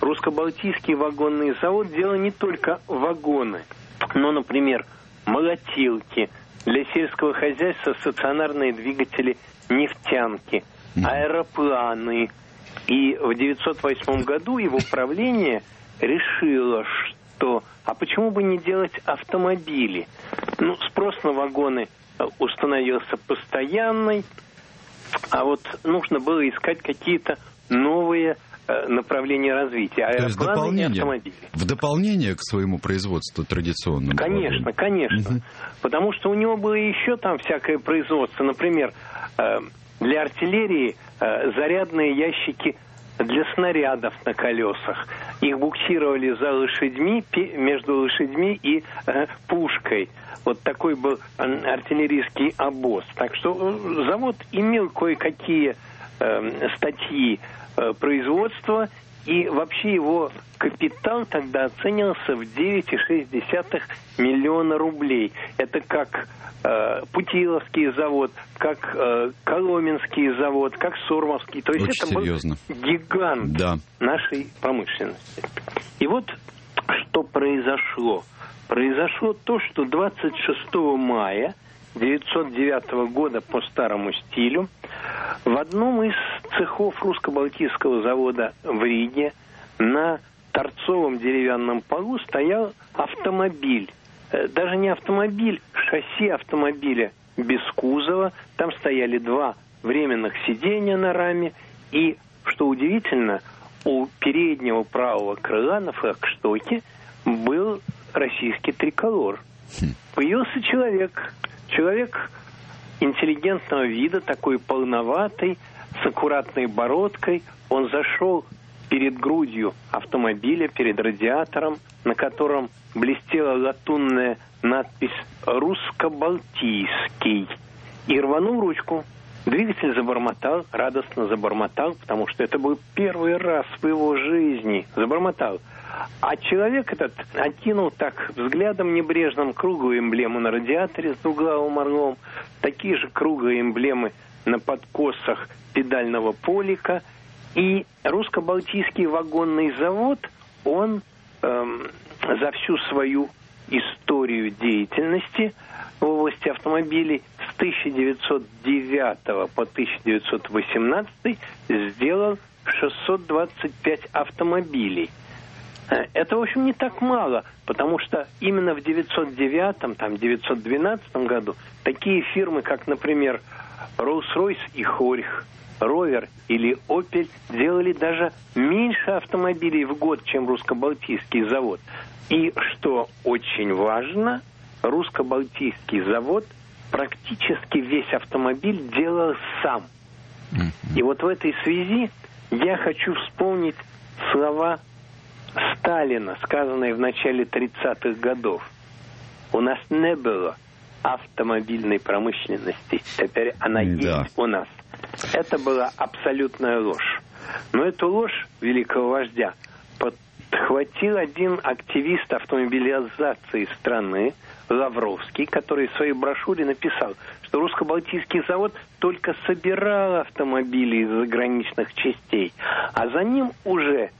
русско-балтийский вагонный завод делал не только вагоны, но, например, молотилки, для сельского хозяйства стационарные двигатели нефтянки, аэропланы. И в 1908 году его правление решило, что а почему бы не делать автомобили? Ну, спрос на вагоны э, установился постоянный, а вот нужно было искать какие-то новые э, направления развития. То есть дополнение, в дополнение к своему производству традиционному? Конечно, конечно. Угу. Потому что у него было еще там всякое производство. Например, э, для артиллерии зарядные ящики для снарядов на колесах. Их буксировали за лошадьми, между лошадьми и э, пушкой. Вот такой был артиллерийский обоз. Так что э, завод имел кое-какие э, статьи э, производства, и вообще его капитал тогда оценивался в 9,6 миллиона рублей. Это как э, Путиловский завод, как э, Коломенский завод, как Сормовский. То есть Очень это серьезно. был гигант да. нашей промышленности. И вот что произошло. Произошло то, что 26 мая 1909 года по старому стилю в одном из цехов русско-балтийского завода в Риге на торцовом деревянном полу стоял автомобиль. Э, даже не автомобиль, шасси автомобиля без кузова. Там стояли два временных сиденья на раме. И, что удивительно, у переднего правого крыла на флагштоке был российский триколор. Хм. Появился человек. Человек интеллигентного вида, такой полноватый, с аккуратной бородкой. Он зашел перед грудью автомобиля, перед радиатором, на котором блестела латунная надпись «Русско-Балтийский». И рванул ручку. Двигатель забормотал, радостно забормотал, потому что это был первый раз в его жизни. Забормотал. А человек этот окинул так взглядом небрежным круглую эмблему на радиаторе с двуглавым орлом, такие же круглые эмблемы на подкосах педального полика. И русско-балтийский вагонный завод, он эм, за всю свою историю деятельности в области автомобилей 1909 по 1918 сделал 625 автомобилей. Э, это, в общем, не так мало, потому что именно в 909, там, 912 году такие фирмы, как, например, Rolls-Royce и Хорих, Ровер или Опель делали даже меньше автомобилей в год, чем русско-балтийский завод. И, что очень важно, русско-балтийский завод практически весь автомобиль делал сам. И вот в этой связи я хочу вспомнить слова Сталина, сказанные в начале 30-х годов. У нас не было автомобильной промышленности. Теперь она да. есть у нас. Это была абсолютная ложь. Но эту ложь великого вождя подхватил один активист автомобилизации страны, Лавровский, который в своей брошюре написал, что русско-балтийский завод только собирал автомобили из заграничных частей, а за ним уже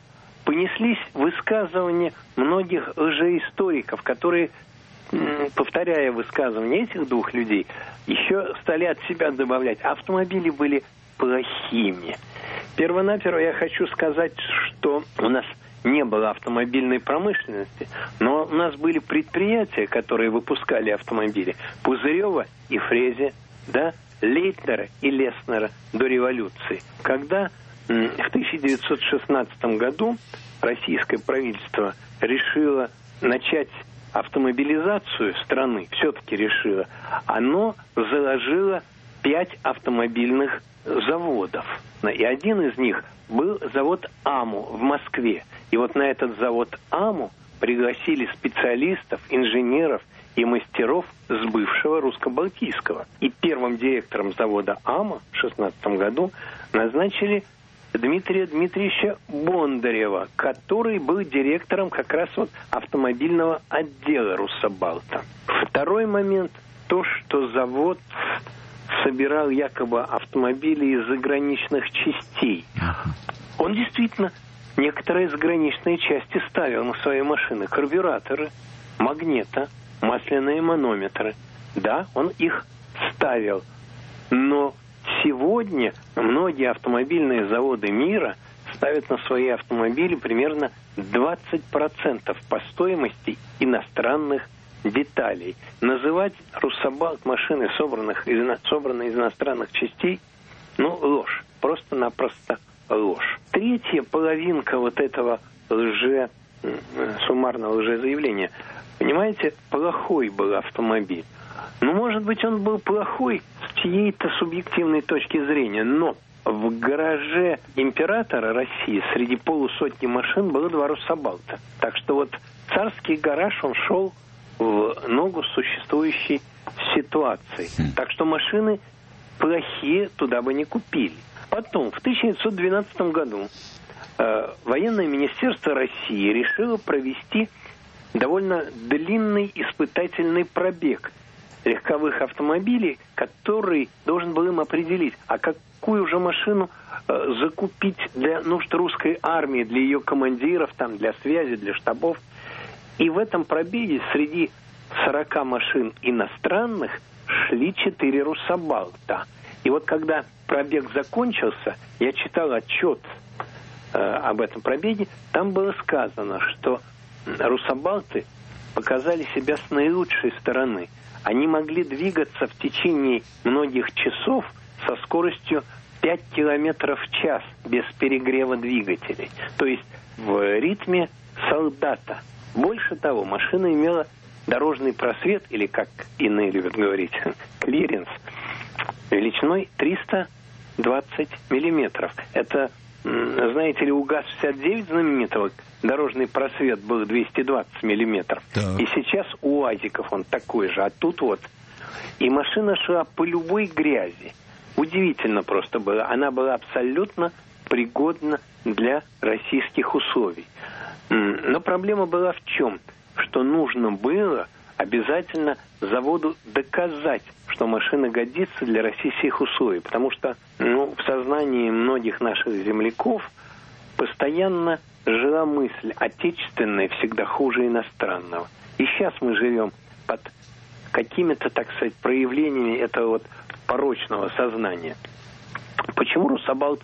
понеслись высказывания многих лжеисториков, которые, повторяя высказывания этих двух людей, еще стали от себя добавлять, автомобили были плохими. Первонаперво я хочу сказать, что у нас не было автомобильной промышленности, но у нас были предприятия, которые выпускали автомобили. Пузырева и Фрезе, да, Лейтнера и Леснера до революции. Когда в 1916 году российское правительство решило начать автомобилизацию страны, все-таки решило, оно заложило пять автомобильных заводов. И один из них был завод АМУ в Москве. И вот на этот завод АМУ пригласили специалистов, инженеров и мастеров с бывшего русско-балтийского. И первым директором завода АМА в 16 году назначили Дмитрия Дмитриевича Бондарева, который был директором как раз вот автомобильного отдела Руссобалта. Второй момент – то, что завод собирал якобы автомобили из заграничных частей. Он действительно некоторые заграничные части ставил на свои машины. Карбюраторы, магнето, масляные манометры. Да, он их ставил. Но сегодня многие автомобильные заводы мира ставят на свои автомобили примерно 20% по стоимости иностранных деталей. Называть Руссобалт машины, собранных из, собранные из иностранных частей, ну, ложь. Просто-напросто ложь. Третья половинка вот этого лже, суммарного лжезаявления. Понимаете, плохой был автомобиль. Ну, может быть, он был плохой с чьей-то субъективной точки зрения, но в гараже императора России среди полусотни машин было два Руссобалта. Так что вот царский гараж, он шел в ногу существующей ситуации. Хм. Так что машины плохие туда бы не купили. Потом, в 1912 году э, военное министерство России решило провести довольно длинный испытательный пробег легковых автомобилей, который должен был им определить, а какую же машину э, закупить для нужд русской армии, для ее командиров, там, для связи, для штабов. И в этом пробеге среди 40 машин иностранных шли 4 Руссобалта. И вот когда пробег закончился, я читал отчет э, об этом пробеге, там было сказано, что Руссобалты показали себя с наилучшей стороны. Они могли двигаться в течение многих часов со скоростью 5 километров в час без перегрева двигателей. То есть в ритме солдата. Больше того, машина имела дорожный просвет, или как иные любят говорить, клиренс, величиной 320 миллиметров. Это, знаете ли, у ГАЗ-69 знаменитого дорожный просвет был 220 миллиметров. Так. И сейчас у УАЗиков он такой же, а тут вот. И машина шла по любой грязи. Удивительно просто было. Она была абсолютно пригодна для российских условий. Но проблема была в чем? Что нужно было обязательно заводу доказать, что машина годится для российских условий. Потому что ну, в сознании многих наших земляков постоянно жила мысль, отечественное всегда хуже иностранного. И сейчас мы живем под какими-то, так сказать, проявлениями этого вот порочного сознания. Почему Русабалт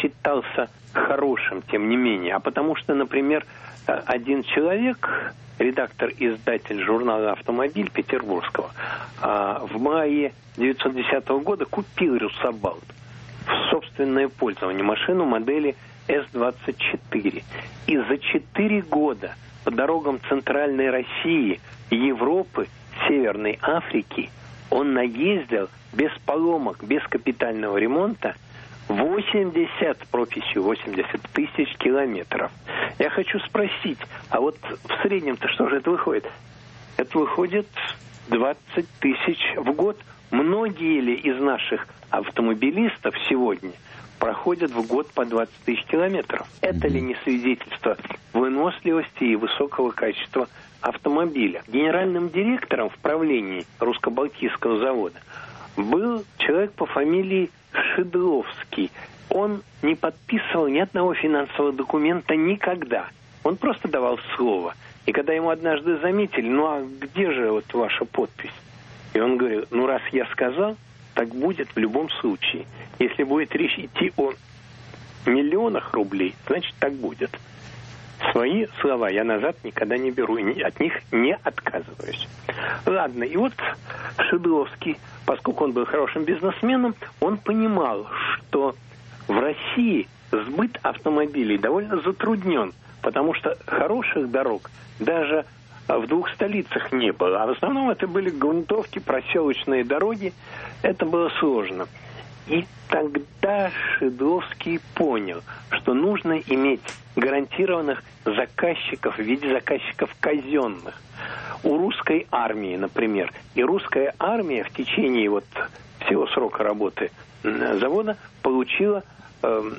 считался хорошим, тем не менее? А потому что, например, один человек, редактор-издатель журнала «Автомобиль» Петербургского, а, в мае 1910 года купил Русабалт в собственное пользование машину модели с-24. И за четыре года по дорогам Центральной России, Европы, Северной Африки он наездил без поломок, без капитального ремонта 80, прописью 80 тысяч километров. Я хочу спросить, а вот в среднем-то что же это выходит? Это выходит 20 тысяч в год. Многие ли из наших автомобилистов сегодня – проходят в год по 20 тысяч километров. Это ли не свидетельство выносливости и высокого качества автомобиля? Генеральным директором в правлении русско-балтийского завода был человек по фамилии Шедловский. Он не подписывал ни одного финансового документа никогда. Он просто давал слово. И когда ему однажды заметили, ну а где же вот ваша подпись? И он говорил, ну раз я сказал, так будет в любом случае. Если будет речь идти о миллионах рублей, значит так будет. Свои слова я назад никогда не беру, и от них не отказываюсь. Ладно, и вот Шедловский, поскольку он был хорошим бизнесменом, он понимал, что в России сбыт автомобилей довольно затруднен, потому что хороших дорог даже в двух столицах не было. А в основном это были грунтовки, проселочные дороги. Это было сложно. И тогда Шедловский понял, что нужно иметь гарантированных заказчиков в виде заказчиков казенных. У русской армии, например. И русская армия в течение вот всего срока работы завода получила э,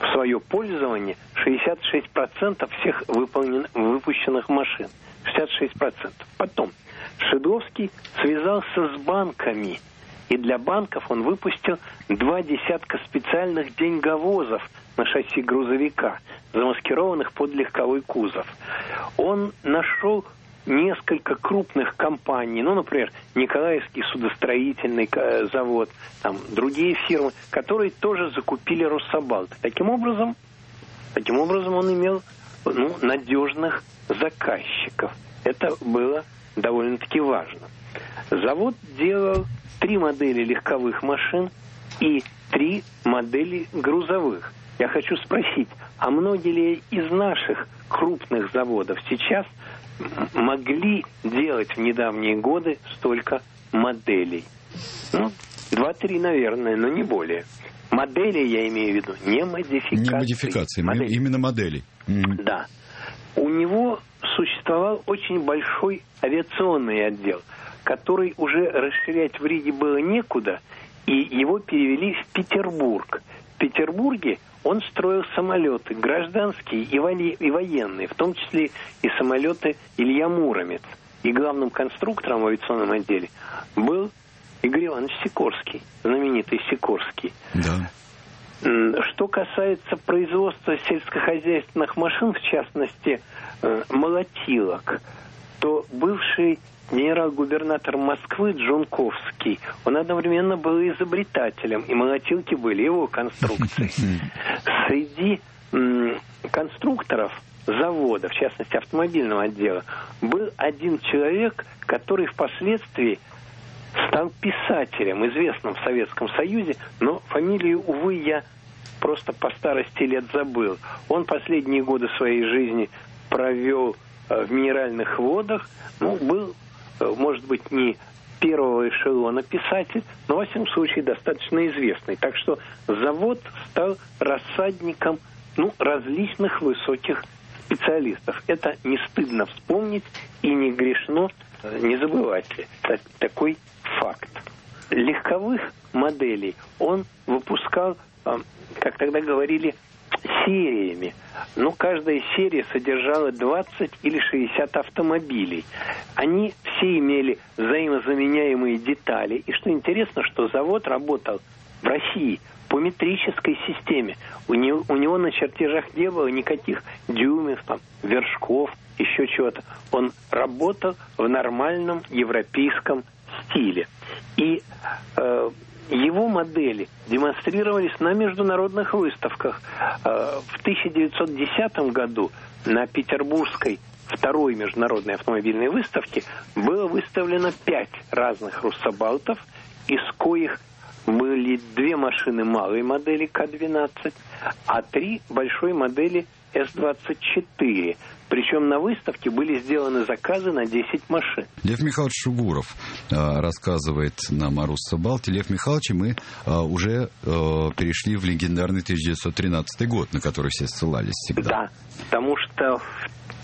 в свое пользование 66% всех выполнен, выпущенных машин. 66%. Потом Шедовский связался с банками, и для банков он выпустил два десятка специальных деньговозов на шасси грузовика. Замаскированных под легковой кузов. Он нашел несколько крупных компаний, ну, например, Николаевский судостроительный э, завод, там другие фирмы, которые тоже закупили Рособалт. Таким образом, таким образом он имел ну, надежных заказчиков. Это было довольно-таки важно. Завод делал три модели легковых машин и три модели грузовых. Я хочу спросить, а многие ли из наших крупных заводов сейчас могли делать в недавние годы столько моделей? Ну, два-три, наверное, но не более. Модели я имею в виду, не модификации. Не модификации, модели. именно. Mm-hmm. Да. У него существовал очень большой авиационный отдел, который уже расширять в Риге было некуда, и его перевели в Петербург. В Петербурге он строил самолеты гражданские и, военные, в том числе и самолеты Илья Муромец. И главным конструктором в авиационном отделе был Игорь Иванович Сикорский, знаменитый Сикорский. Да. Что касается производства сельскохозяйственных машин, в частности, э, молотилок, то бывший генерал-губернатор Москвы Джунковский, он одновременно был изобретателем, и молотилки были его конструкцией. Среди конструкторов завода, в частности автомобильного отдела, был один человек, который впоследствии стал писателем, известным в Советском Союзе, но фамилию, увы, я просто по старости лет забыл. Он последние годы своей жизни провел в минеральных водах, ну, был, э, может быть, не первого эшелона писатель, но, во всяком случае, достаточно известный. Так что завод стал рассадником ну, различных высоких специалистов. Это не стыдно вспомнить и не грешно э, не забывать такой факт. Легковых моделей он выпускал, как тогда говорили, сериями. Ну, каждая серия содержала 20 или 60 автомобилей. Они все имели взаимозаменяемые детали. И что интересно, что завод работал в России по метрической системе. У него, у него на чертежах не было никаких дюймов, там, вершков, еще чего-то. Он работал в нормальном европейском стиле. И э, его модели демонстрировались на международных выставках. Э, в 1910 году на Петербургской второй международной автомобильной выставке было выставлено пять разных руссобалтов, из коих были две машины малой модели К-12, а три большой модели С-24. Причем на выставке были сделаны заказы на 10 машин. Лев Михайлович Шугуров э, рассказывает нам о Руссобалте. Лев Михайлович, мы э, уже э, перешли в легендарный 1913 год, на который все ссылались всегда. Да, потому что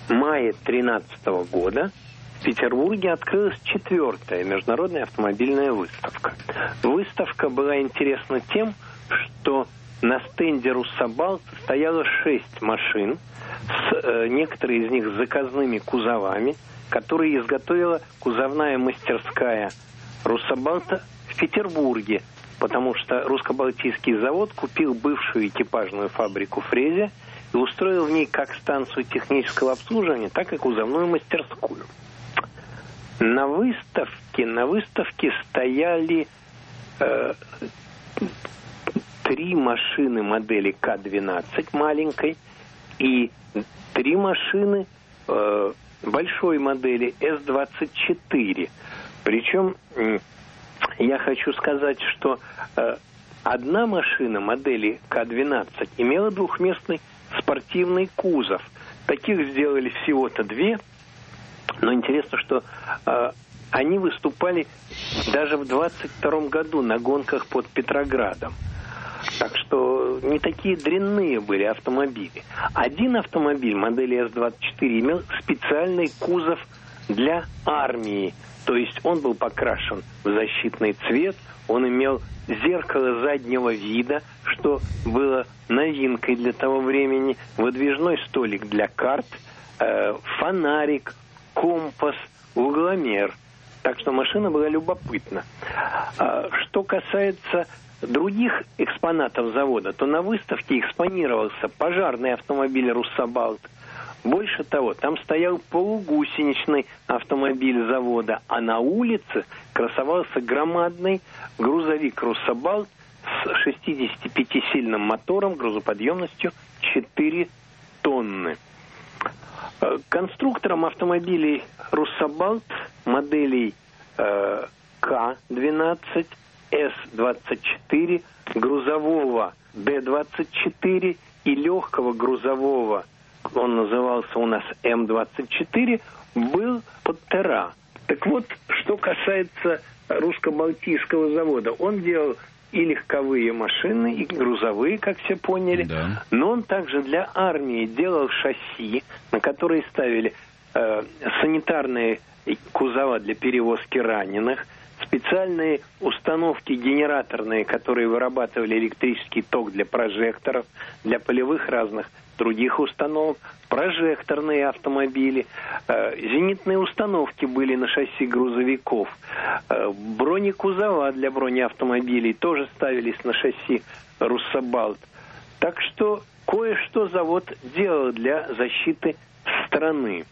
в мае 2013 года в Петербурге открылась четвертая международная автомобильная выставка. Выставка была интересна тем, что на стенде Руссобалт стояло шесть машин, с, э, некоторые из них с заказными кузовами, которые изготовила кузовная мастерская Руссобалта в Петербурге, потому что русско-балтийский завод купил бывшую экипажную фабрику «Фрезя» и устроил в ней как станцию технического обслуживания, так и кузовную мастерскую. На выставке, на выставке стояли э, три машины модели К-12 маленькой и три машины э, большой модели С-24. Причем э, я хочу сказать, что э, одна машина модели К-12 имела двухместный спортивный кузов. Таких сделали всего-то две, но интересно, что э, они выступали даже в 22 году на гонках под Петроградом. Так что не такие дрянные были автомобили. Один автомобиль модели С-24 имел специальный кузов для армии. То есть он был покрашен в защитный цвет, он имел зеркало заднего вида, что было новинкой для того времени, выдвижной столик для карт, э, фонарик, компас, угломер. Так что машина была любопытна. А, что касается других экспонатов завода, то на выставке экспонировался пожарный автомобиль «Руссобалт», больше того, там стоял полугусеничный автомобиль завода, а на улице красовался громадный грузовик «Руссобалт» с 65-сильным мотором грузоподъемностью 4 тонны. Э, конструктором автомобилей «Руссобалт» моделей э, К-12, С-24, грузового Д-24 и легкого грузового он назывался у нас М-24, был под Тера. Так вот, что касается русско-балтийского завода, он делал и легковые машины, и грузовые, как все поняли. Да. Но он также для армии делал шасси, на которые ставили э, санитарные кузова для перевозки раненых, специальные установки генераторные, которые вырабатывали электрический ток для прожекторов, для полевых разных других установок, прожекторные автомобили, э, зенитные установки были на шасси грузовиков, э, бронекузова для бронеавтомобилей тоже ставились на шасси «Руссобалт». Так что кое-что завод делал для защиты страны.